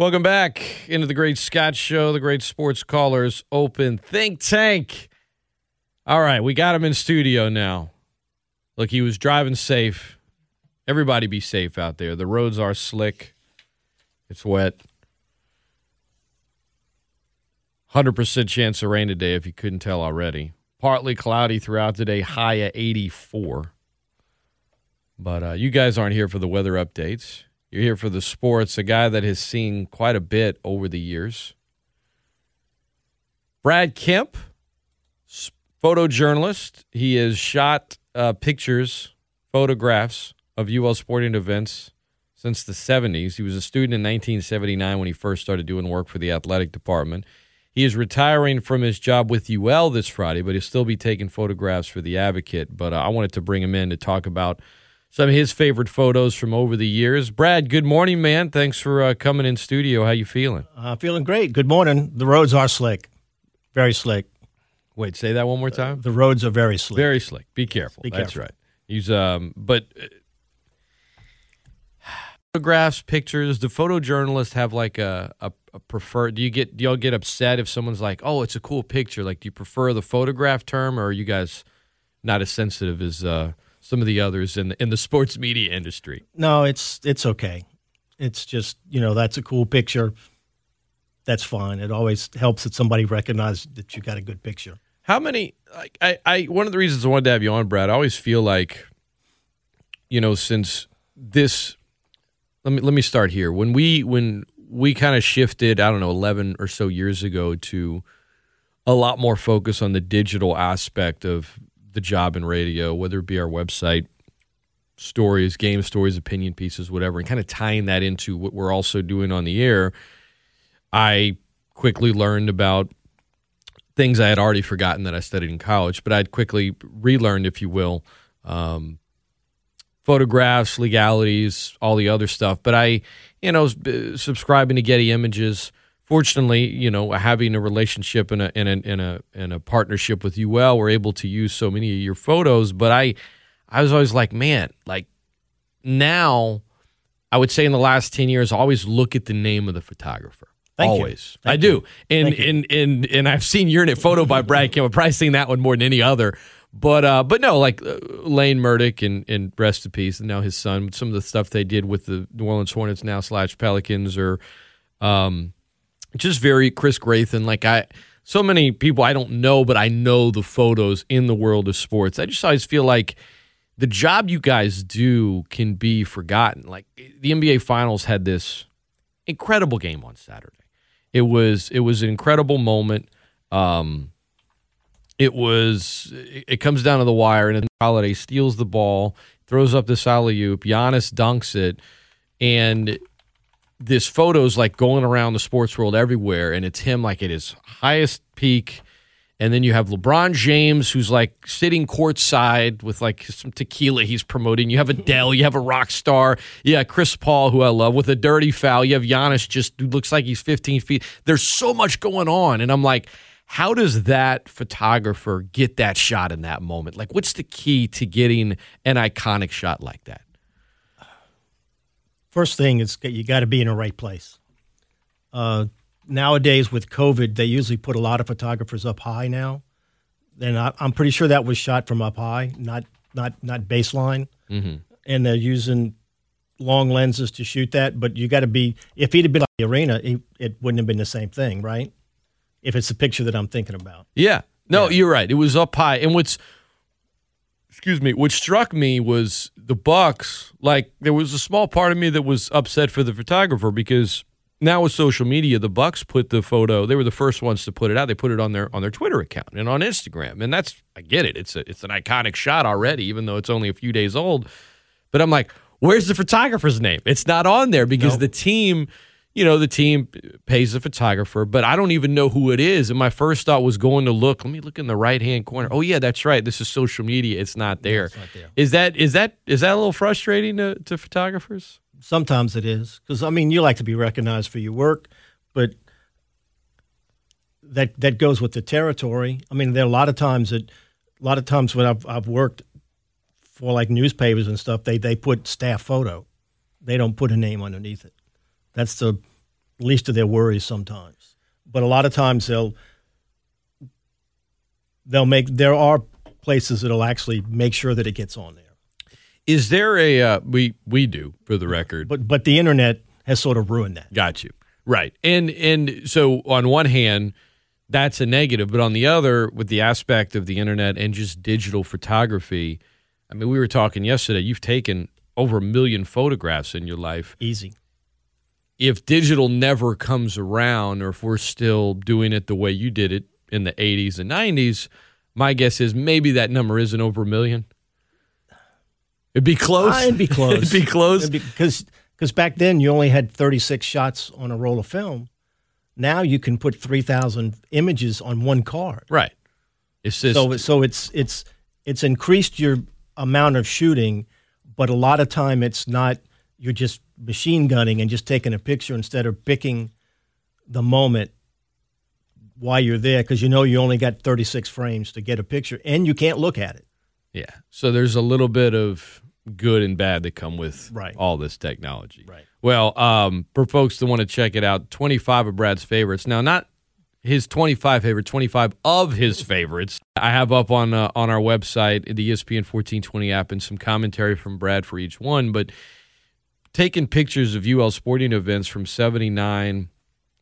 Welcome back into the Great Scott Show, the Great Sports Callers Open Think Tank. All right, we got him in studio now. Look, he was driving safe. Everybody be safe out there. The roads are slick. It's wet. 100% chance of rain today if you couldn't tell already. Partly cloudy throughout today, high at 84. But uh, you guys aren't here for the weather updates. You're here for the sports, a guy that has seen quite a bit over the years. Brad Kemp, photojournalist. He has shot uh, pictures, photographs of UL sporting events since the 70s. He was a student in 1979 when he first started doing work for the athletic department. He is retiring from his job with UL this Friday, but he'll still be taking photographs for the Advocate. But uh, I wanted to bring him in to talk about some of his favorite photos from over the years. Brad, good morning, man. Thanks for uh, coming in studio. How you feeling? Uh, feeling great. Good morning. The roads are slick, very slick. Wait, say that one more time. Uh, the roads are very slick. Very slick. Be careful. Be careful. That's right. He's um, but uh, photographs, pictures. Do photojournalists have like a, a, a prefer? Do you get do y'all get upset if someone's like, oh, it's a cool picture? Like, do you prefer the photograph term, or are you guys not as sensitive as uh, some of the others in the in the sports media industry? No, it's it's okay. It's just you know that's a cool picture. That's fine. It always helps that somebody recognizes that you got a good picture. How many? Like, I, I, one of the reasons I wanted to have you on, Brad. I always feel like, you know, since this, let me let me start here. When we when we kind of shifted, I don't know, eleven or so years ago to a lot more focus on the digital aspect of the job in radio, whether it be our website stories, game stories, opinion pieces, whatever, and kind of tying that into what we're also doing on the air. I quickly learned about things I had already forgotten that I studied in college, but I'd quickly relearned, if you will, um, photographs, legalities, all the other stuff. But I, you know, subscribing to Getty Images. Fortunately, you know, having a relationship and a in a in a in a partnership with UL, we're able to use so many of your photos. But I, I was always like, man, like now, I would say in the last ten years, I always look at the name of the photographer. Thank you. always, I do, and and and and I've seen your photo by Brad Kemp. I've probably seen that one more than any other. But uh, but no, like uh, Lane Murdoch and, and rest in peace, and now his son. Some of the stuff they did with the New Orleans Hornets now slash Pelicans, or um, just very Chris Graythen. Like I, so many people I don't know, but I know the photos in the world of sports. I just always feel like the job you guys do can be forgotten. Like the NBA Finals had this incredible game on Saturday. It was it was an incredible moment. Um, it was it comes down to the wire, and then Holiday steals the ball, throws up this alley oop. Giannis dunks it, and this photo's like going around the sports world everywhere, and it's him like at his highest peak. And then you have LeBron James, who's like sitting courtside with like some tequila he's promoting. You have Adele, you have a rock star. Yeah, Chris Paul, who I love, with a dirty foul. You have Giannis, just looks like he's 15 feet. There's so much going on. And I'm like, how does that photographer get that shot in that moment? Like, what's the key to getting an iconic shot like that? First thing is you got to be in the right place. Uh, nowadays with COVID, they usually put a lot of photographers up high now, and I, I'm pretty sure that was shot from up high, not not not baseline. Mm-hmm. And they're using long lenses to shoot that. But you got to be. If he'd have been at the arena, he, it wouldn't have been the same thing, right? If it's the picture that I'm thinking about. Yeah. No, Yeah. you're right. It was up high. And what's excuse me, what struck me was the Bucks, like there was a small part of me that was upset for the photographer because now with social media, the Bucks put the photo, they were the first ones to put it out. They put it on their on their Twitter account and on Instagram. And that's I get it. It's a, it's an iconic shot already, even though it's only a few days old. But I'm like, where's the photographer's name? It's not on there because Nope. the team, you know, the team pays the photographer, but I don't even know who it is. And my first thought was going to look. Let me look in the right hand corner. Oh yeah, that's right. This is social media. It's not there. it's not there. Is that is that is that a little frustrating to, to photographers? Sometimes it is because I mean you like to be recognized for your work, but that that goes with the territory. I mean there are a lot of times that a lot of times when I've I've worked for like newspapers and stuff, they they put staff photo, they don't put a name underneath it. That's the least of their worries sometimes. But a lot of times they'll they'll make there are places that'll actually make sure that it gets on there. Is there a uh, we we do for the record? But but the internet has sort of ruined that. Got you right, and and so on one hand, that's a negative, but on the other, with the aspect of the internet and just digital photography, I mean, we were talking yesterday. You've taken over a million photographs in your life. Easy. If digital never comes around, or if we're still doing it the way you did it in the 80s and 90s, my guess is maybe that number isn't over a million. It'd be close. Uh, it'd be close. it'd be close. Because because back then you only had 36 shots on a roll of film. Now you can put 3,000 images on one card. Right. It's just so so it's it's it's increased your amount of shooting, but a lot of time it's not. You're just machine gunning and just taking a picture instead of picking the moment while you're there because you know you only got 36 frames to get a picture and you can't look at it. Yeah. So there's a little bit of good and bad that come with Right. all this technology. Right. Well, um, for folks that want to check it out, 25 of Brad's favorites. Now, not his 25 favorite, 25 of his favorites. I have up on uh, on our website, the ESPN 1420 app, and some commentary from Brad for each one. But taking pictures of UL sporting events from 79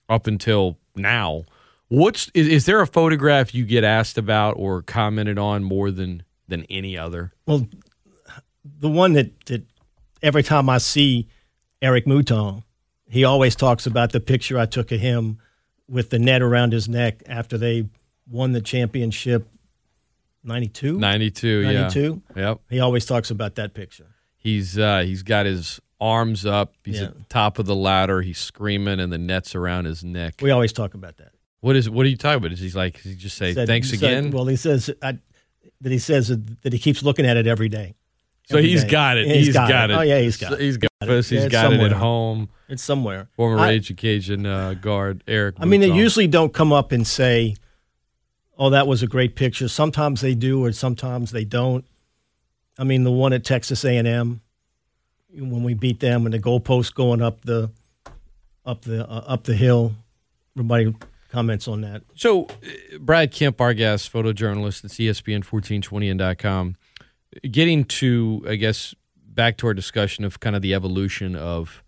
up until now, what's is, is there a photograph you get asked about or commented on more than than any other? Well, the one that, that every time I see Eric Mouton, he always talks about the picture I took of him with the net around his neck after they won the championship 92? 92, 92? yeah. Yep. He always talks about that picture. He's uh, he's got his arms up. He's Yeah. at the top of the ladder. He's screaming, and the net's around his neck. We always talk about that. What is what are you talking about? Is he like? Does he just say Said- thanks said- again? well, he says I, that he says that he keeps looking at it every day. so every he's day. got it. Yeah, he's got, it. Oh yeah, he's got So it. He's got it. this. He's Yeah, got it at home. It's somewhere. Former I- Occasion uh, guard Eric. I mean, they usually don't come up and say, "Oh, that was a great picture." Sometimes they do, or sometimes they don't. I mean, the one at Texas A and M when we beat them, and the goalpost going up the up the uh, up the hill. Everybody comments on that. So, uh, Brad Kemp, our guest, photojournalist at E ESPN1420and.com, getting to, I guess, back to our discussion of kind of the evolution of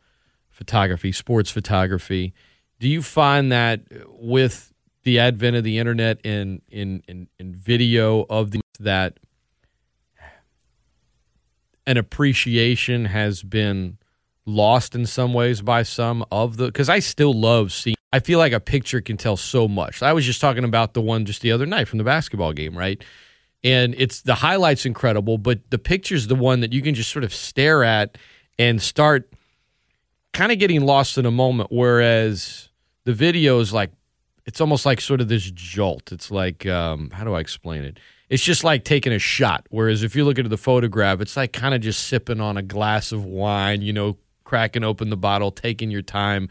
photography, sports photography. Do you find that with the advent of the internet and in, in video of the that an appreciation has been lost in some ways by some of the because I still love seeing. I feel like a picture can tell so much. I was just talking about the one just the other night from the basketball game, right? And it's the highlights incredible, but the picture's the one that you can just sort of stare at and start kind of getting lost in a moment. Whereas the video is like it's almost like sort of this jolt. It's like um, how do I explain it? It's just like taking a shot. Whereas if you look at the photograph, it's like kind of just sipping on a glass of wine, you know, cracking open the bottle, taking your time.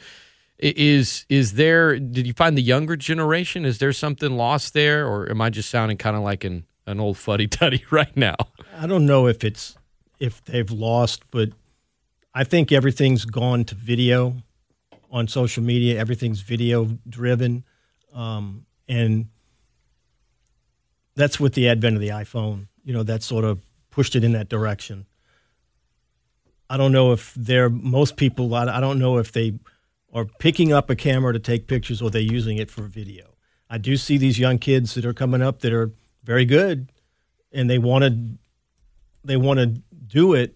Is is there? Did you find the younger generation? Is there something lost there, or am I just sounding kind of like an an old fuddy duddy right now? I don't know if it's if they've lost, but I think everything's gone to video on social media. Everything's video driven, um, and that's with the advent of the iPhone. You know, that sort of pushed it in that direction. I don't know if they're most people. I don't know if they are picking up a camera to take pictures or they're using it for video. I do see these young kids that are coming up that are very good, and they want to they want to do it.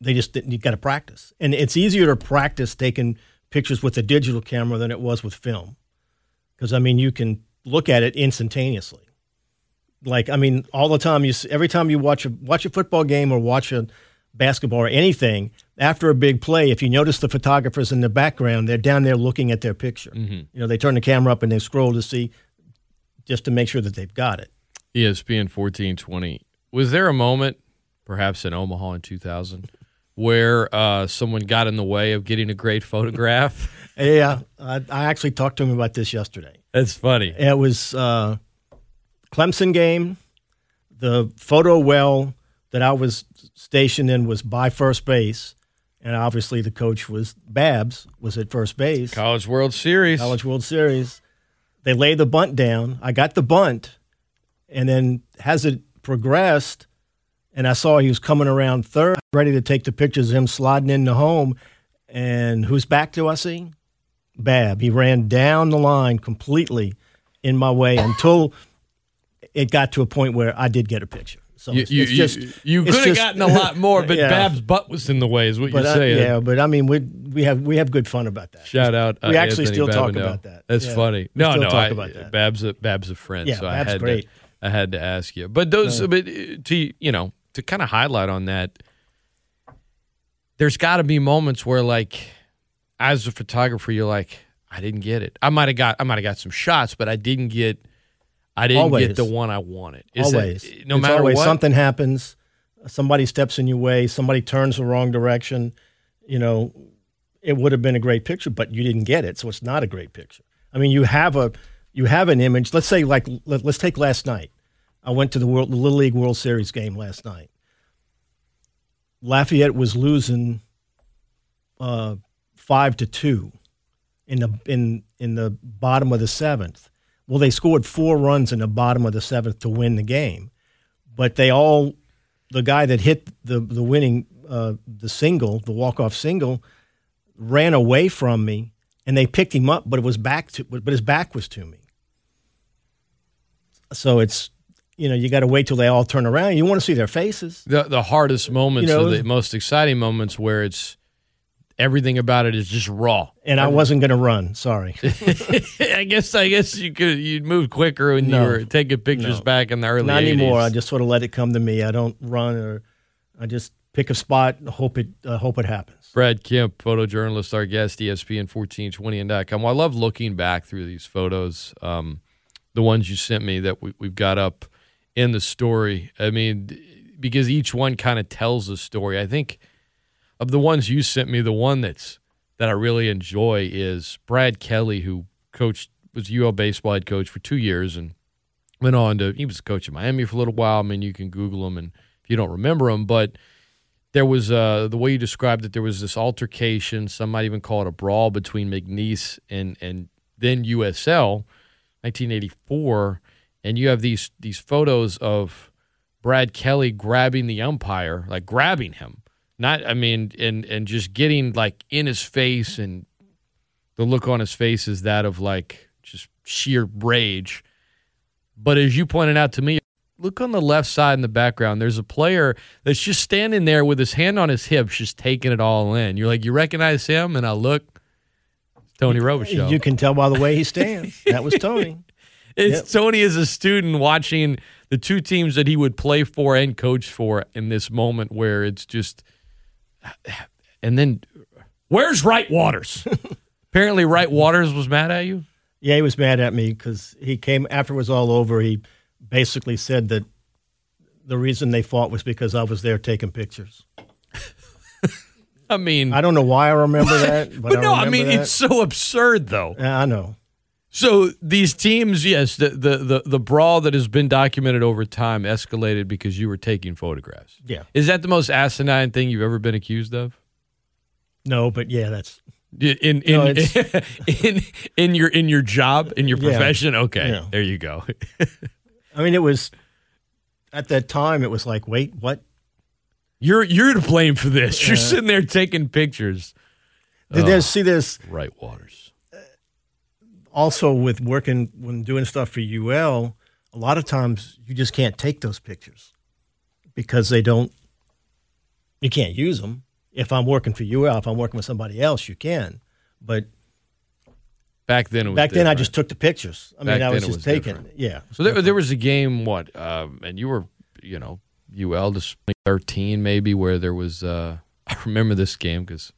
They just you got to practice, and it's easier to practice taking pictures with a digital camera than it was with film, because I mean you can look at it instantaneously. Like I mean, all the time you every time you watch a watch a football game or watch a basketball or anything after a big play, if you notice the photographers in the background, they're down there looking at their picture. You know, they turn the camera up and they scroll to see just to make sure that they've got it. ESPN fourteen twenty. Was there a moment, perhaps in Omaha in two thousand, where uh, someone got in the way of getting a great photograph? Yeah, I, I actually talked to him about this yesterday. That's funny. It was uh, Clemson game. The photo well that I was stationed in was by first base, and obviously the coach was Babs was at first base. College World Series. College World Series. They lay the bunt down. I got the bunt, and then as it progressed, and I saw he was coming around third, ready to take the pictures of him sliding into home. And who's back do I see? Bab. He ran down the line completely in my way until it got to a point where I did get a picture. So you, it's, you, it's just you, you could have gotten a lot more, but Yeah. Bab's butt was in the way, is what But you're I, saying. yeah, but I mean, we we have we have good fun about that. Shout out. We uh, actually Anthony still talk about that. That's Yeah. funny. We No, still no, talk I, about that. Bab's a Bab's a friend, Yeah, so I had great. to I had to ask you. But those, but uh, to you know, to kind of highlight on that, there's got to be moments where, like, as a photographer, you're like, I didn't get it. I might have got I might have got some shots, but I didn't get. I didn't Always. get the one I wanted. Always. no It's matter always what. something happens, somebody steps in your way, somebody turns the wrong direction. You know, it would have been a great picture, but you didn't get it, so it's not a great picture. I mean, you have a you have an image. Let's say, like, let, us take last night. I went to the World the Little League World Series game last night. Lafayette was losing uh, five to two in the in in the bottom of the seventh. Well, they scored four runs in the bottom of the seventh to win the game, but they all the guy that hit the the winning uh, the single, the walk off single, ran away from me, and they picked him up, but it was back to but his back was to me. So it's you know you got to wait till they all turn around. You want to see their faces. the the hardest moments You know- are the most exciting moments where it's everything about it is just raw. And I wasn't going to run. Sorry. I guess I guess you could you'd move quicker when No. you were taking pictures No. back in the early Not anymore. I just sort of let it come to me. I don't run or I just pick a spot. and Hope it uh, hope it happens. Brad Kemp, photojournalist, our guest, ESPN 1420 and .com. Well, I love looking back through these photos, um, the ones you sent me that we, we've got up in the story. I mean, because each one kind of tells a story. I think of the ones you sent me, the one that's that I really enjoy is Brad Kelly, who coached was UL baseball head coach for two years and went on to he was coach in Miami for a little while. I mean, you can Google him and if you don't remember him, but there was uh, the way you described it. There was this altercation. Some might even call it a brawl between McNeese and and then USL, 1984, and you have these these photos of Brad Kelly grabbing the umpire, like grabbing him, not I mean, and and just getting like in his face, and the look on his face is that of like just sheer rage. But as you pointed out to me, look on the left side in the background. There's a player that's just standing there with his hand on his hips, just taking it all in. You're like, you recognize him? And I look, Tony Robichaux. You can tell by the way he stands. That was Tony. It's Yep. Tony as a student watching the two teams that he would play for and coach for in this moment where it's just, and then where's Wright Waters? Apparently, Wright Waters was mad at you. Yeah, he was mad at me because he came after it was all over. He basically said that the reason they fought was because I was there taking pictures. I mean, I don't know why I remember that, but, but no, I mean that. it's so absurd though. Yeah, I know. So these teams, yes, the, the the the brawl that has been documented over time escalated because you were taking photographs. Yeah, Is that the most asinine thing you've ever been accused of? No, but yeah, that's In in No, in, in your in your job in your Yeah. profession? Okay, Yeah. there you go. I mean, it was at that time. It was like, wait, what? You're you're to blame for this. You're sitting there taking pictures. Oh. There's see, there's Wright, Waters. also with working when doing stuff for UL. A lot of times you just can't take those pictures because they don't. You can't use them. If I'm working for UL, if I'm working with somebody else, you can. But Back then, it was back then, I just took the pictures. I Back mean, I was just was taking. different. Yeah. So there, there was a game, what, um, and you were, you know, UL to 13 maybe, where there was. Uh, I remember this game because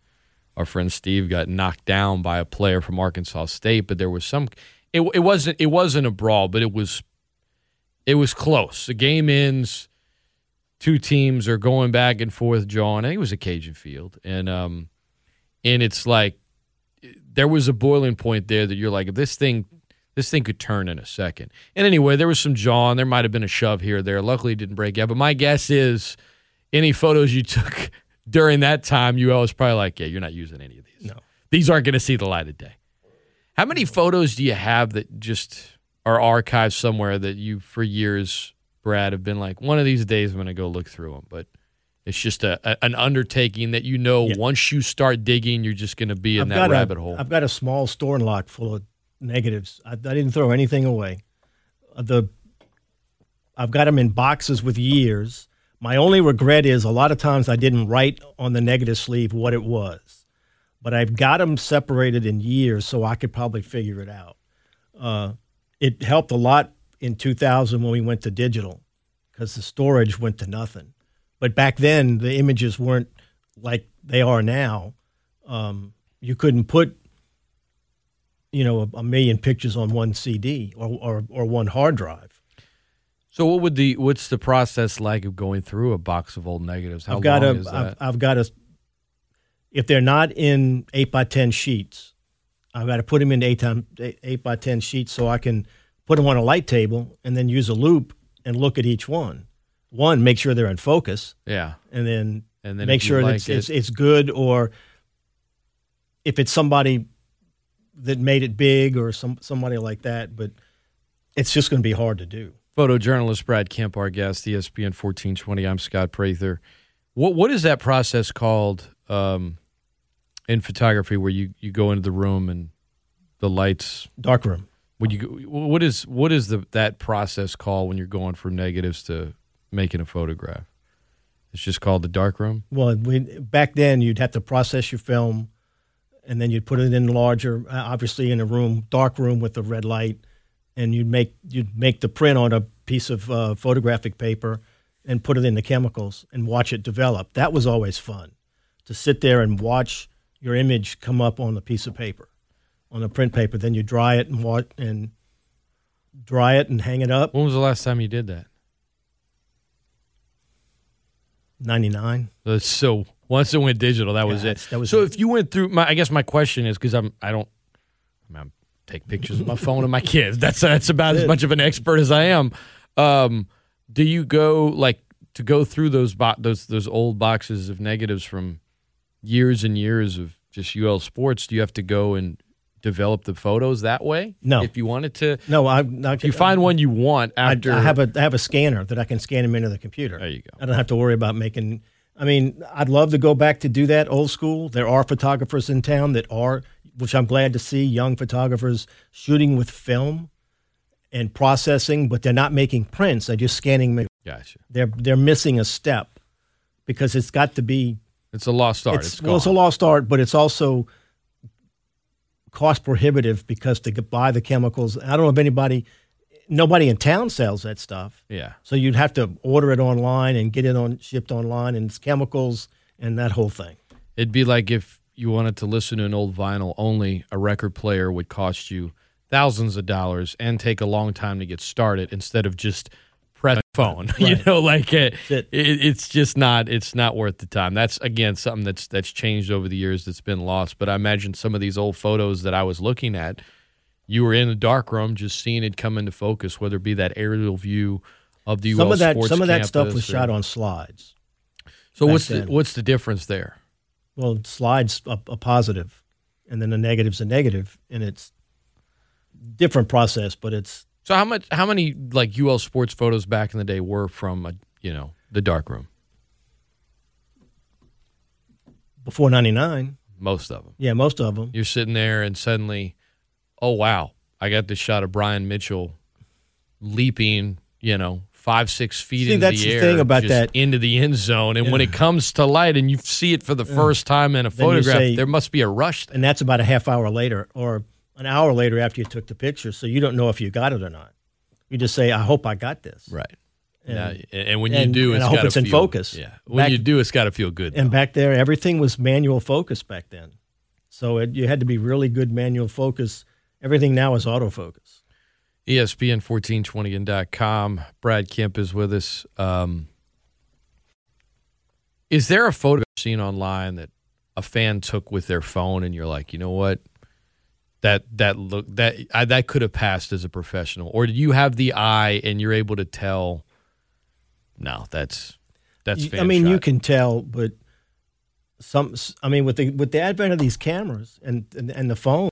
our friend Steve got knocked down by a player from Arkansas State, but there was some. It, it wasn't. It wasn't a brawl, but it was. It was close. The game ends. Two teams are going back and forth. John, I think it was a Cajun field, and um, and it's like there was a boiling point there that you're like, if this thing this thing could turn in a second. And anyway, there was some jawing. There might have been a shove here or there. Luckily, it didn't break out. But my guess is any photos you took during that time, UL was probably like, yeah, you're not using any of these. No. These aren't going to see the light of day. How many photos do you have that just are archived somewhere that you, for years, Brad, have been like, one of these days I'm going to go look through them, but it's just a, a an undertaking that you know Yeah. once you start digging, you're just going to be in I've that rabbit a, hole. I've got a small store and lock full of negatives. I, I didn't throw anything away. Uh, The I've got them in boxes with years. My only regret is a lot of times I didn't write on the negative sleeve what it was, but I've got them separated in years so I could probably figure it out. Uh, it helped a lot in 2000 when we went to digital because the storage went to nothing. But back then, the images weren't like they are now. Um, you couldn't put, you know, a, a million pictures on one CD or, or, or one hard drive. so what would the what's the process like of going through a box of old negatives? How I've got long a, is that? I've, I've got a, if they're not in eight by ten sheets, I've got to put them in eight time eight, eight by ten sheets so I can put them on a light table and then use a loupe and look at each one. One, make sure they're in focus, yeah, and then and then make sure like that it's, it- it's, it's good or if it's somebody that made it big or some somebody like that but it's just going to be hard to do photojournalist Brad Kemp, our guest, ESPN fourteen twenty. I'm Scott Prather. What what is that process called um, in photography where you, you go into the room and the lights? darkroom When you what is what is the that process called when you're going from negatives to making a photograph? It's just called the dark room. well we, back then you'd have to process your film and then you'd put it in larger uh, obviously in a room dark room with the red light and you'd make you'd make the print on a piece of uh, photographic paper and put it in the chemicals and watch it develop that was always fun to sit there and watch your image come up on the piece of paper on a print paper then you dry it and watch and dry it and hang it up When was the last time you did that? 99 Uh, So once it went digital, that was it. that was so it. if you went through, my, I guess my question is because I'm I don't I mean, I'm take pictures of my phone and my kids. That's that's about as it. much of an expert as I am. Um, do you go like to go through those bo- those those old boxes of negatives from years and years of just UL Sports? Do you have to go and develop the photos that way? No. If you wanted to, no i not if you find one you want I, after I have a I have a scanner that I can scan them into the computer. There you go. I don't have to worry about making. I mean, I'd love to go back to do that old school. There are photographers in town that are, which I'm glad to see, young photographers shooting with film and processing, but they're not making prints. They're just scanning. Gotcha. They're they're missing a step because it's got to be. It's a lost art. It's, It's, well, it's a lost art, but it's also cost prohibitive because to buy the chemicals. I don't know if anybody, nobody in town sells that stuff. Yeah. So you'd have to order it online and get it on shipped online, and it's chemicals and that whole thing. It'd be like if you wanted to listen to an old vinyl only, a record player would cost you thousands of dollars and take a long time to get started instead of just a phone. you know, like uh, it, it. it, it's just not it's not worth the time. That's again something that's that's changed over the years that's been lost. But I imagine some of these old photos that I was looking at, you were in a dark room just seeing it come into focus, whether it be that aerial view of the U.S. some UL of that Sports some of that stuff was or- shot on slides. So what's the what's the difference there? Well, slides a, a positive, and then the negative's a negative, and it's different process, but it's So how much how many like UL sports photos back in the day were from a, you know the dark room? before '99. Most of them. Yeah, most of them. You're sitting there and suddenly, oh wow, I got this shot of Brian Mitchell leaping, you know, five six feet See, into that's the the air, thing about just that. into the end zone. And when it comes to light and you see it for the first time in a Then photograph, say- there must be a rush. There. and that's about a half hour later or an hour later after you took the picture. So you don't know if you got it or not. You just say, "I hope I got this." Right. And, Now, and, when you and- do, it's I hope it's in focus. Yeah. When Back- you do, it's got to feel good. and though. back there, everything was manual focus back then. So it, you had to be really good manual focus. Everything now is autofocus. E ESPN1420.com. Brad Kemp is with us. Um, is there a photo seen online that a fan took with their phone and you're like, you know what? That that look that I, that could have passed as a professional, or do you have the eye and you're able to tell? No, that's that's. I mean, you can tell, but some. I mean, with the with the advent of these cameras and and, and the phone,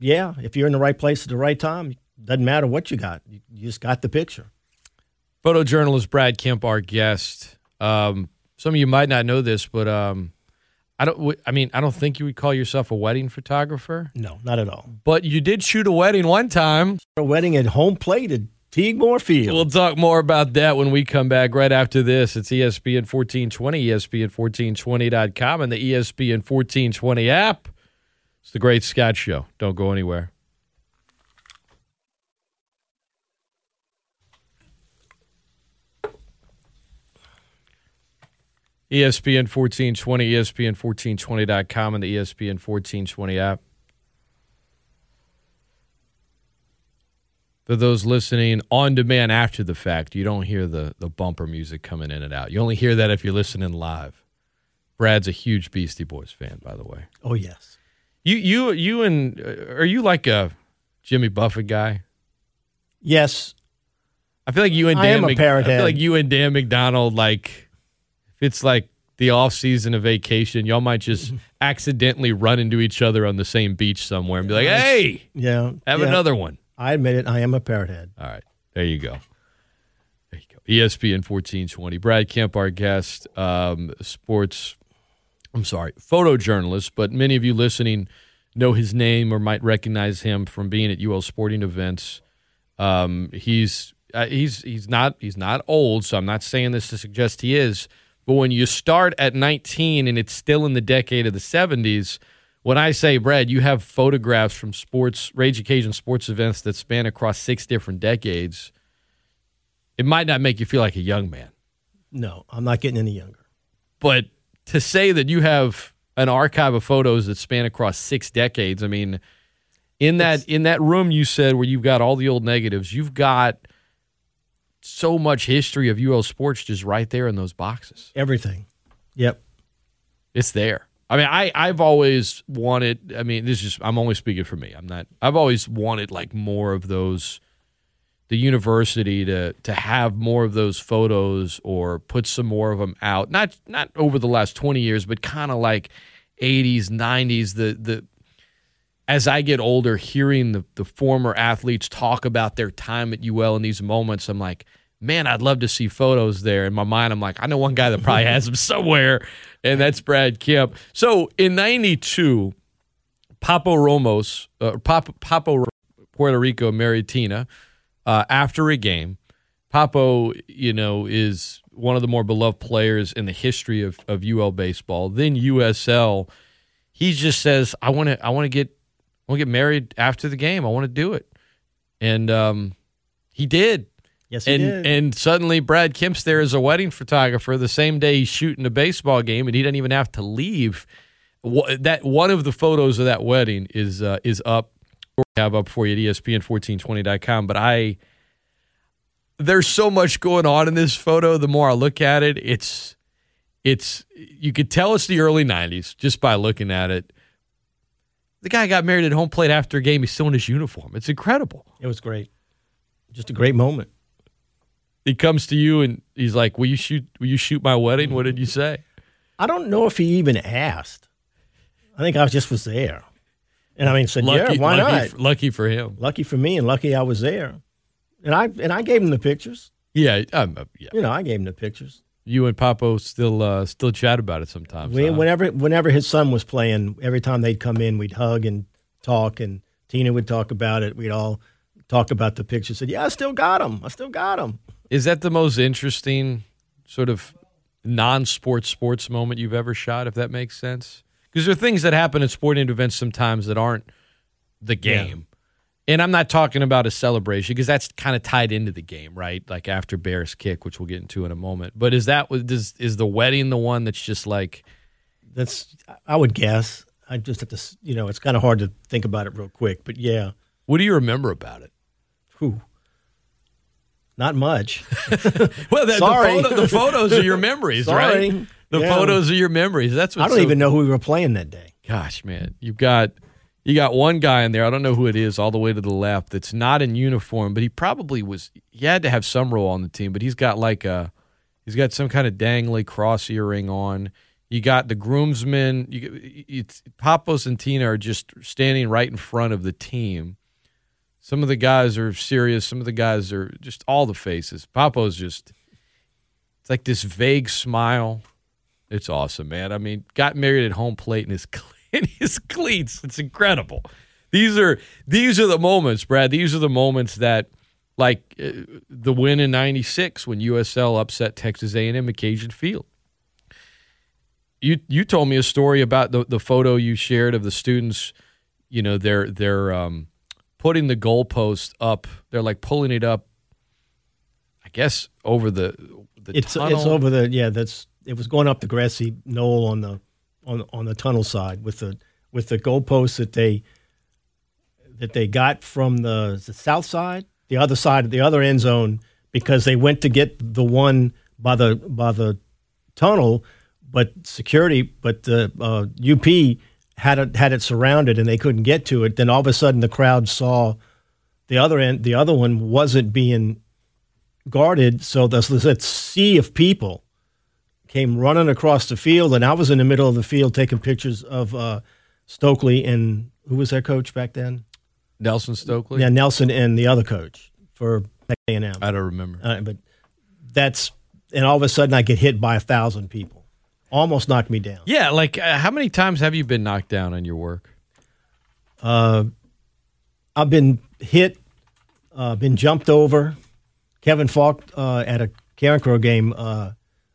yeah, if you're in the right place at the right time, doesn't matter what you got. You, you just got the picture. Photojournalist Brad Kemp, our guest. Um, some of you might not know this, but um, I don't. I mean, I don't think you would call yourself a wedding photographer, No, not at all. but you did shoot a wedding one time. A wedding at home plate at Tigue Field. We'll talk more about that when we come back right after this. It's ESPN 1420, ESPN1420.com, and the ESPN 1420 app. It's the Great Scott Show. Don't go anywhere. ESPN 1420, ESPN1420.com, and the ESPN 1420 app. For those listening on demand after the fact, you don't hear the, the bumper music coming in and out. You only hear that if you're listening live. Brad's a huge Beastie Boys fan, by the way. oh yes. You you you and uh, are you like a Jimmy Buffett guy? Yes, I feel like you and I Dan. am a parrot I feel like you and Dan McDonald. Like it's like the off season of vacation, y'all might just accidentally run into each other on the same beach somewhere and be like, "Hey, yeah. have yeah. another one." I admit it. I am a parrot head. All right. There you go. There you go. ESPN 1420. Brad Kemp, our guest, um, sports, I'm sorry, photojournalist, but many of you listening know his name or might recognize him from being at UL sporting events. Um, he's uh, he's he's not he's not old, so I'm not saying this to suggest he is. But when you start at 19 and it's still in the decade of the 70s, when I say Brad, you have photographs from sports, Ragin' Cajun sports events that span across six different decades. It might not make you feel like a young man, No, I'm not getting any younger. but to say that you have an archive of photos that span across six decades, I mean, in that in that room you said where you've got all the old negatives, you've got so much history of UL sports just right there in those boxes. Everything. Yep. It's there. I mean, I I've always wanted. I mean, this is I'm only speaking for me. I'm not. I've always wanted like more of those. The university to to have more of those photos or put some more of them out. Not not over the last 20 years, but kind of like 80s, 90s. The the as I get older, hearing the the former athletes talk about their time at UL in these moments, I'm like, man, I'd love to see photos there. In my mind, I'm like, I know one guy that probably has them somewhere, and that's Brad Kemp. So in '92, Papo Romos, uh, Pop, Papo Puerto Rico married Tina uh, after a game. Papo, you know, is one of the more beloved players in the history of, of UL baseball. Then USL, he just says, "I want to, I want to get, I want to get married after the game. I want to do it," and um, he did. Yes, he and did. and suddenly Brad Kemp's there as a wedding photographer the same day he's shooting a baseball game, and he doesn't even have to leave. That one of the photos of that wedding is uh, is up. We have up for you at E ESPN1420.com. But I, there's so much going on in this photo. The more I look at it, it's it's you could tell it's the early '90s just by looking at it. The guy got married at home plate after a game. He's still in his uniform. It's incredible. it was great. Just a great moment. he comes to you and he's like, "Will you shoot? Will you shoot my wedding?" What did you say? I don't know if he even asked. I think I just was there. And I mean, said, yeah, why lucky, not? For, lucky for him. lucky for me and lucky I was there. And I and I gave him the pictures. Yeah, um, yeah. You know, I gave him the pictures. You and Papo still uh, still chat about it sometimes. We, huh? whenever whenever his son was playing, every time they'd come in, we'd hug and talk, and Tina would talk about it. We'd all talk about the pictures. Said, "Yeah, I still got them. I still got them." Is that the most interesting sort of non-sports sports moment you've ever shot? If that makes sense, because there are things that happen at sporting events sometimes that aren't the Yeah. And I'm not talking about a celebration because that's kind of tied into the game, right? Like after Bears kick, which we'll get into in a moment. But is that does is the wedding the one that's just like That's I would guess. I just have to, you know, it's kind of hard to think about it real quick, but yeah, what do you remember about it? whew, not much. Well, the, Sorry. the, photo, the photos are your memories, Sorry. right? The Yeah. photos are your memories. That's what I don't even know who we were playing that day. Gosh, man, you've got you got one guy in there. I don't know who it is, all the way to the left. That's not in uniform, but he probably was. He had to have some role on the team, but he's got like a he's got some kind of dangly cross earring on. You got the groomsmen. You, it's, Papos and Tina are just standing right in front of the team. Some of the guys are serious. Some of the guys are just all the faces. Papo's just, it's like this vague smile. It's awesome, man. I mean, got married at home plate in his in his cleats. It's incredible. These are these are the moments, Brad. These are the moments that, like uh, the win in '96 when USL upset Texas A&M at Cajun Field. You you told me a story about the the photo you shared of the students. You know, they're they're um, putting the goalpost up. They're like pulling it up. I guess over the the It's tunnel. it's over the yeah. That's it was going up the grassy knoll on the on on the tunnel side with the with the goalposts that they that they got from the, the south side, the other side, the other end zone, because they went to get the one by the by the tunnel, but security, but the uh, UP had it had it surrounded and they couldn't get to it. Then all of a sudden, the crowd saw the other end, the other one wasn't being guarded, so this, this sea of people came running across the field, and I was in the middle of the field taking pictures of uh, Stokley and who was their coach back then? Nelson Stokley. Yeah, Nelson and the other coach for A and M. I don't remember. Uh, but that's and all of a sudden I get hit by a thousand people, almost knocked me down. Yeah, like uh, how many times have you been knocked down in your work? Uh, I've been hit, uh, been jumped over. Kevin Faulk uh, at a Carencro game uh,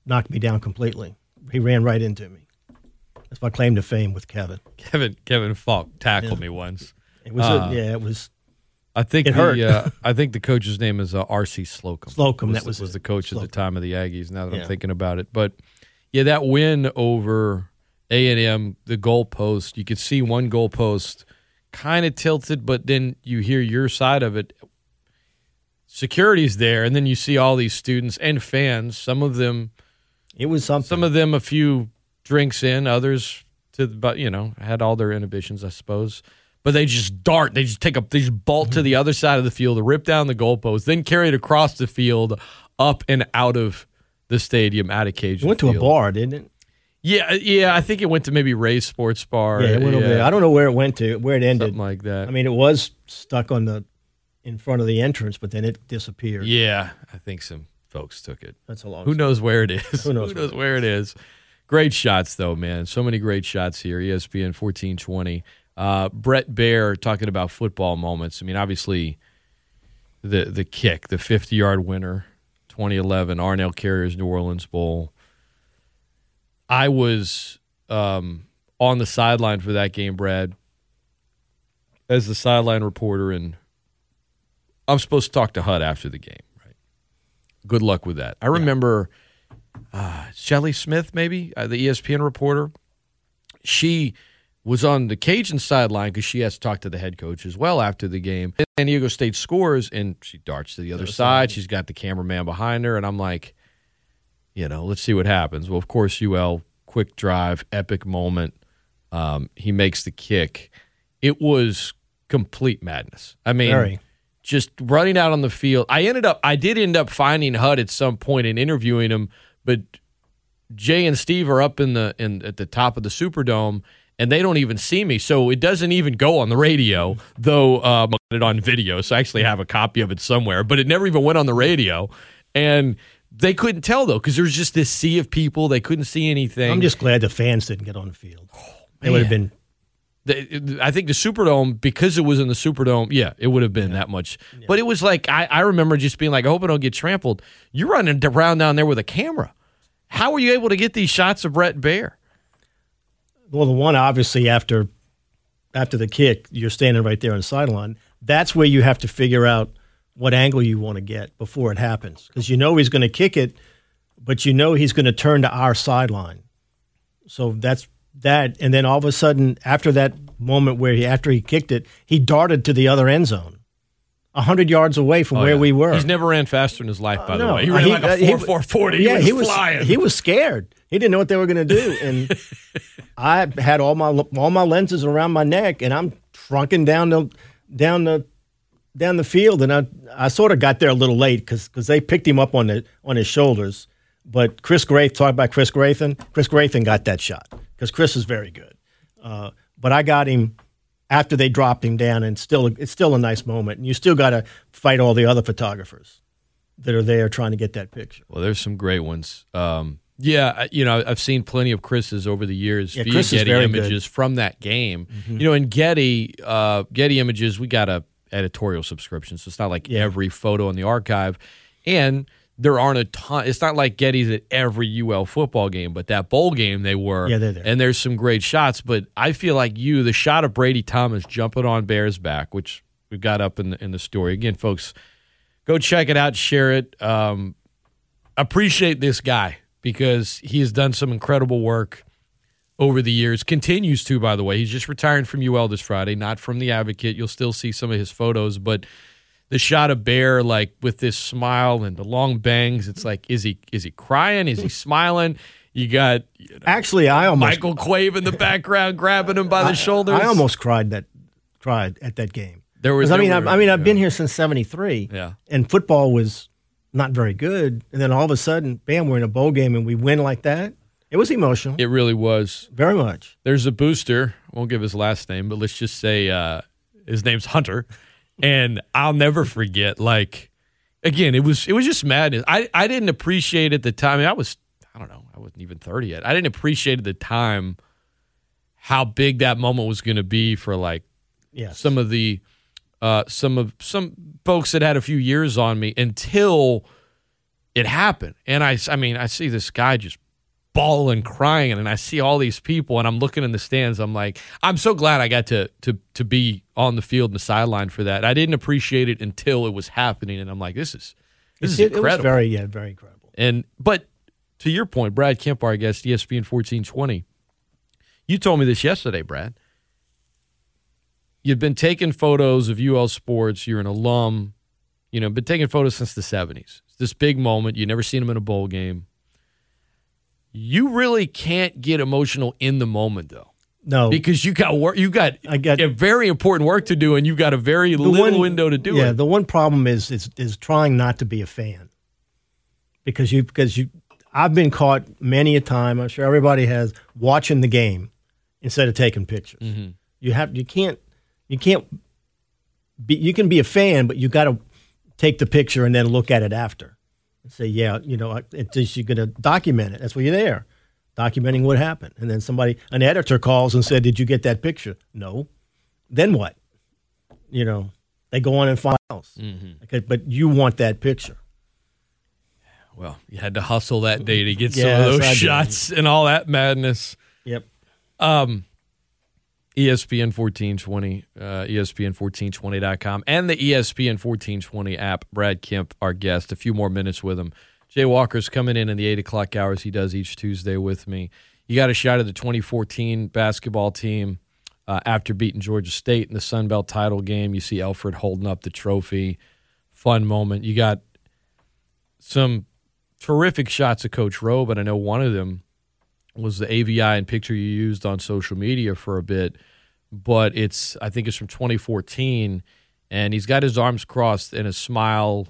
knocked me down completely. He ran right into me. That's my claim to fame with Kevin. Kevin Kevin Faulk tackled me once. It was Uh, a, yeah, it was I think It the, hurt. Uh, I think the coach's name is uh, R.C. Slocum. Slocum, was, that was was it. the coach at the time of the Aggies. Now that I'm thinking about it, but yeah, that win over A and M, the goalpost. You could see one goalpost kind of tilted, but then you hear your side of it. Security's there, and then you see all these students and fans. Some of them it was something. some of them a few drinks in, others to but you know had all their inhibitions, I suppose. But they just dart. They just take up. They just bolt to the other side of the field, rip down the goalpost, then carry it across the field, up and out of the stadium, out of cage. it went to a bar, didn't it? Yeah, uh, yeah. I think it went to maybe Ray's Sports Bar. Yeah, it went over there. I don't know where it went to, where it ended. something like that. I mean, it was stuck on the in front of the entrance, but then it disappeared. yeah, I think some folks took it. That's a long. Who knows where it is? Who knows where it is? Great shots, though, man. So many great shots here. ESPN fourteen twenty. Uh, Brett Baer talking about football moments. I mean, obviously, the the kick, the fifty yard winner, twenty eleven, R+L Carriers New Orleans Bowl. I was um, on the sideline for that game, Brad, as the sideline reporter, and I'm supposed to talk to Hud after the game? Good luck with that. I remember uh, Shelley Smith, maybe uh, the ESPN reporter. She was on the Cajun sideline because she has to talk to the head coach as well after the game. San Diego State scores, and she darts to the other side. She's got the cameraman behind her, and I'm like, you know, let's see what happens. Well, of course, UL quick drive, epic moment. Um, he makes the kick. It was complete madness. I mean, Very. Just running out on the field. I ended up, I did end up finding Hud at some point and interviewing him, but Jay and Steve are up in the in at the top of the Superdome, and they don't even see me. So it doesn't even go on the radio, though um, I got it on video. So I actually have a copy of it somewhere, but it never even went on the radio, and they couldn't tell though because there was just this sea of people. They couldn't see anything. I'm just glad the fans didn't get on the field. it would have been the, I think the Superdome because it was in the Superdome. Yeah, it would have been that much. But it was like I, I remember just being like, I hope I don't get trampled. You're running around down there with a camera. How were you able to get these shots of Brett Baer? well. The one obviously after after the kick, you're standing right there on the sideline. That's where you have to figure out what angle you want to get before it happens because you know he's going to kick it, but you know he's going to turn to our sideline. So that's that, and then all of a sudden, after that moment where he after he kicked it, he darted to the other end zone, hundred yards away from where we were. He's never ran faster in his life, by the No, way. He ran like uh, a he- four four forty. Yeah, he was flying. He was scared. He didn't know what they were going to do, and I had all my all my lenses around my neck, and I'm trunking down the down the down the field, and I I sort of got there a little late because they picked him up on the on his shoulders, But Chris Grath, talked about Chris Graythen. Chris Graythen got that shot because Chris is very good. Uh, but I got him after they dropped him down, and still, it's still a nice moment. And you still got to fight all the other photographers that are there trying to get that picture. Well, there's some great ones. Um, yeah, you know, I've seen plenty of Chris's over the years Yeah, via Chris Getty images from that game. You know, in Getty, uh, Getty images, we got a editorial subscription, so it's not like Yeah. every photo in the archive, and there aren't a ton. It's not like Getty's at every UL football game, but that bowl game they were. Yeah, they're there. And there's some great shots, but I feel like you, the shot of Brady Thomas jumping on Baer's back, which we've got up in the in the story again, folks. Go check it out, share it. Um, appreciate this guy because he has done some incredible work over the years. Continues to, by the way. He's just retiring from UL this Friday, not from the Advocate. You'll still see some of his photos, but the shot of Baer, like with this smile and the long bangs, it's like, is he is he crying? Is he smiling? You got you know, Actually, I almost Michael Quave in the background grabbing him by the shoulders. I almost cried that cried at that game. There was- I mean, I, I mean, I've yeah. been here since '73, Yeah. and football was not very good. And then all of a sudden, bam, we're in a bowl game and we win like that. It was emotional, It really was. very much. there's a booster. I won't give his last name, but let's just say uh, his name's Hunter. And I'll never forget. Like again, it was it was just madness. I I didn't appreciate at the time. I, mean, I was I don't know. I wasn't even thirty yet. I didn't appreciate at the time how big that moment was going to be for like Yes. some of the uh, some of some folks that had a few years on me until it happened. And I, I mean, I see this guy just bawling, crying, and I see all these people, and I'm looking in the stands. I'm like, I'm so glad I got to to to be on the field and the sideline for that. I didn't appreciate it until it was happening, and I'm like, this is this is it, was incredible. very, yeah, very incredible. And but to your point, Brad Kemp, our guest, E ESPN fourteen twenty. You told me this yesterday, Brad. You've been taking photos of UL sports. You're an alum. You know, been taking photos since the seventies. It's This big moment. You never seen them in a bowl game. You really can't get emotional in the moment though, No, because you got work. You got I got- a very important work to do, and you got a very little one- window to do yeah, it. Yeah, the one problem is is is trying not to be a fan because you because you I've been caught many a time. I'm sure everybody has watching the game instead of taking pictures. Mm-hmm. You have you can't you can't be you can be a fan, but you got to take the picture and then look at it after and say, yeah, you know, it's just you're going to document it. That's why you're there, documenting what happened. And then somebody, an editor calls and said, "Did you get that picture?" No. Then what? You know, they go on and find else. Mm-hmm. Okay, but you want that picture. Well, you had to hustle that day to get Yes, some of those shots and all that madness. Yep. Um, ESPN 1420, uh, ESPN1420.com, and the ESPN 1420 app. Brad Kemp, our guest. A few more minutes with him. Jay Walker's coming in in the 8 o'clock hours. He does each Tuesday with me. You got a shot of the 2014 basketball team uh, after beating Georgia State in the Sun Belt title game. You see Elfrid holding up the trophy. Fun moment. You got some terrific shots of Coach Rowe, but I know one of them was the AVI and picture you used on social media for a bit, but it's I think it's from 2014, and he's got his arms crossed and a smile.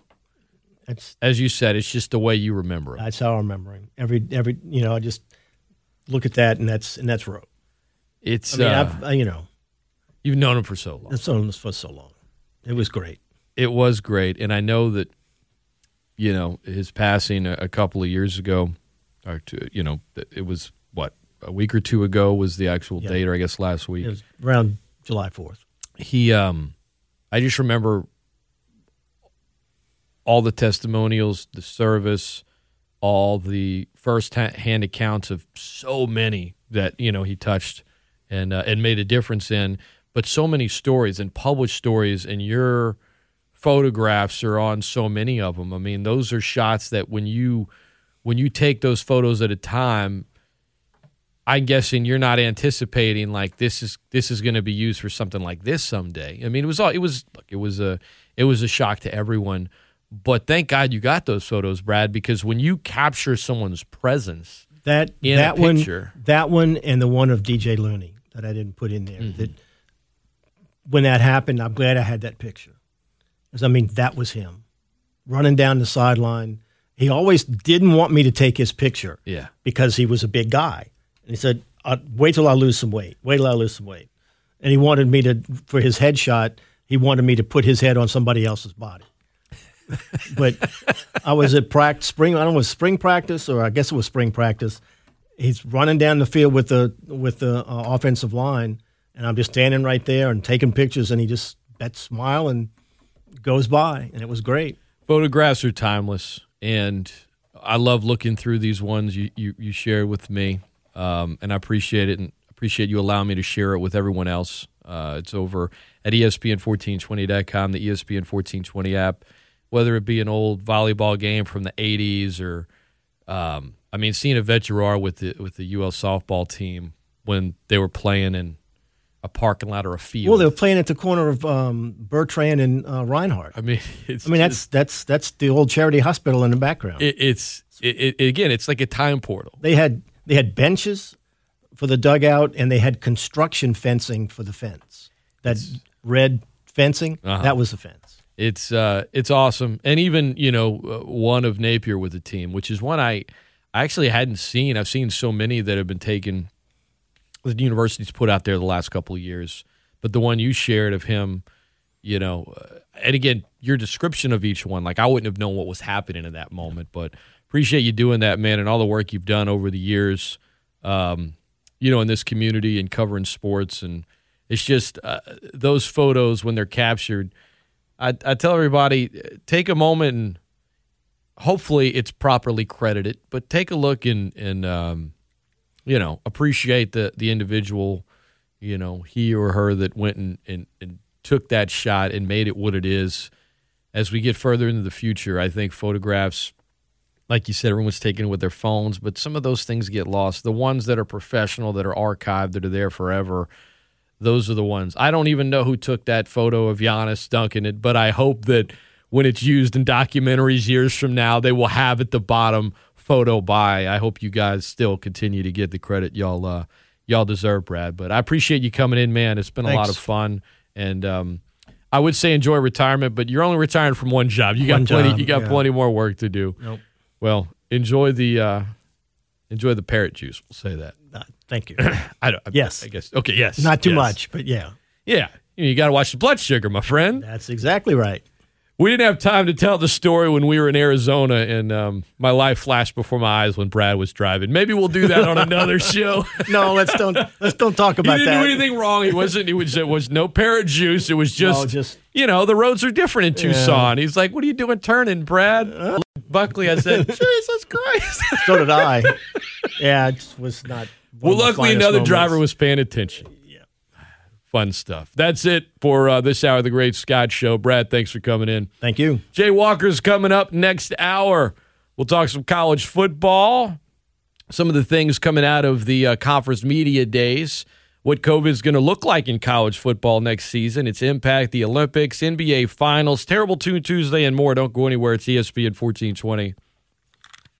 That's As you said, it's just the way you remember him. that's how I remember him. Every every you know, I just look at that and that's and that's Rowe. It's I mean, uh, I've uh, you know, you've known him for so long. that's known this for so long. It was great. It was great, and I know that you know his passing a, a couple of years ago, or two, you know it was what a week or two ago was the actual Yeah. date, or I guess last week. It was around July fourth. he um i just remember all the testimonials the service all the first hand accounts of so many that you know he touched and uh, and made a difference in but so many stories and published stories and your photographs are on so many of them i mean those are shots that when you when you take those photos at a time I'm guessing you're not anticipating like this is this is going to be used for something like this someday. I mean, it was all it was look, it was a it was a shock to everyone. But thank God you got those photos, Brad, because when you capture someone's presence, That that one, picture. that one, and the one of DJ Looney that I didn't put in there. Mm-hmm. That when that happened, I'm glad I had that picture, because I mean that was him running down the sideline, he always didn't want me to take his picture. Yeah. Because he was a big guy. And he said, uh, wait till I lose some weight. Wait till I lose some weight. And he wanted me to, for his headshot, he wanted me to put his head on somebody else's body. but I was at practice, spring, I don't know, it was spring practice or I guess it was spring practice. He's running down the field with the, with the uh, offensive line. And I'm just standing right there and taking pictures. And he just, that smile and goes by. And it was great. Photographs are timeless. And I love looking through these ones you, you, you shared with me. Um, and I appreciate it and appreciate you allowing me to share it with everyone else. Uh, it's over at ESPN1420.com, the ESPN 1420 app, whether it be an old volleyball game from the 80s or, um, I mean, seeing Yvette Girouard with the, with the UL softball team when they were playing in a parking lot or a field. Well, they were playing at the corner of um, Bertrand and uh, Reinhardt. I mean, it's I mean, just- that's that's that's the old charity hospital in the background. it, it's it, it, again, it's like a time portal. they had they had benches for the dugout, and they had construction fencing for the fence. That red fencing, Uh-huh. that was the fence. It's uh, it's awesome, and even you know uh, one of Napier with the team, which is one I I actually hadn't seen. I've seen so many that have been taken the universities put out there the last couple of years, but the one you shared of him, you know, uh, and again your description of each one, like I wouldn't have known what was happening in that moment, but appreciate you doing that, man, and all the work you've done over the years, um, you know, in this community and covering sports, and it's just uh, those photos when they're captured. I, I tell everybody take a moment and hopefully it's properly credited, but take a look and and um, you know appreciate the the individual, you know he or her that went and, and and took that shot and made it what it is. As we get further into the future, I think photographs, like you said, everyone's taking it with their phones, but some of those things get lost. The ones that are professional, that are archived, that are there forever those are the ones. I don't even know who took that photo of Giannis dunking it, but I hope that when it's used in documentaries years from now, they will have at the bottom photo by. I hope you guys still continue to get the credit y'all uh, y'all deserve, Brad. But I appreciate you coming in, man. It's been a lot of fun, and um, I would say enjoy retirement, but you're only retiring from one job. You got One plenty. job, you got yeah. plenty more work to do. Nope. Well, enjoy the uh, enjoy the parrot juice. We'll say that. Uh, thank you. I don't. Yes. I guess. Okay. Yes. Not too yes. much, but yeah, Yeah. You, know, you got to watch the blood sugar, my friend. that's exactly right. We didn't have time to tell the story when we were in Arizona, and um, my life flashed before my eyes when Brad was driving. Maybe we'll do that on another show. No, let's don't let's don't talk about that. he didn't that. do anything wrong. He wasn't. It was. It was no parrot juice. It was just. No, just- you know, the roads are different in Tucson. He's like, "What are you doing turning, Brad?" Buckley, I said, "Jesus Christ." So did I. yeah, it just was not. well, luckily, another moments. driver was paying attention. Fun stuff. That's it for uh, this hour of the Great Scott Show. Brad, thanks for coming in. Thank you. Jay Walker's coming up next hour. We'll talk some college football, some of the things coming out of the uh, conference media days, what COVID is going to look like in college football next season, its impact, the Olympics, NBA Finals, Terrible Tune Tuesday, and more. Don't go anywhere. It's ESPN 1420.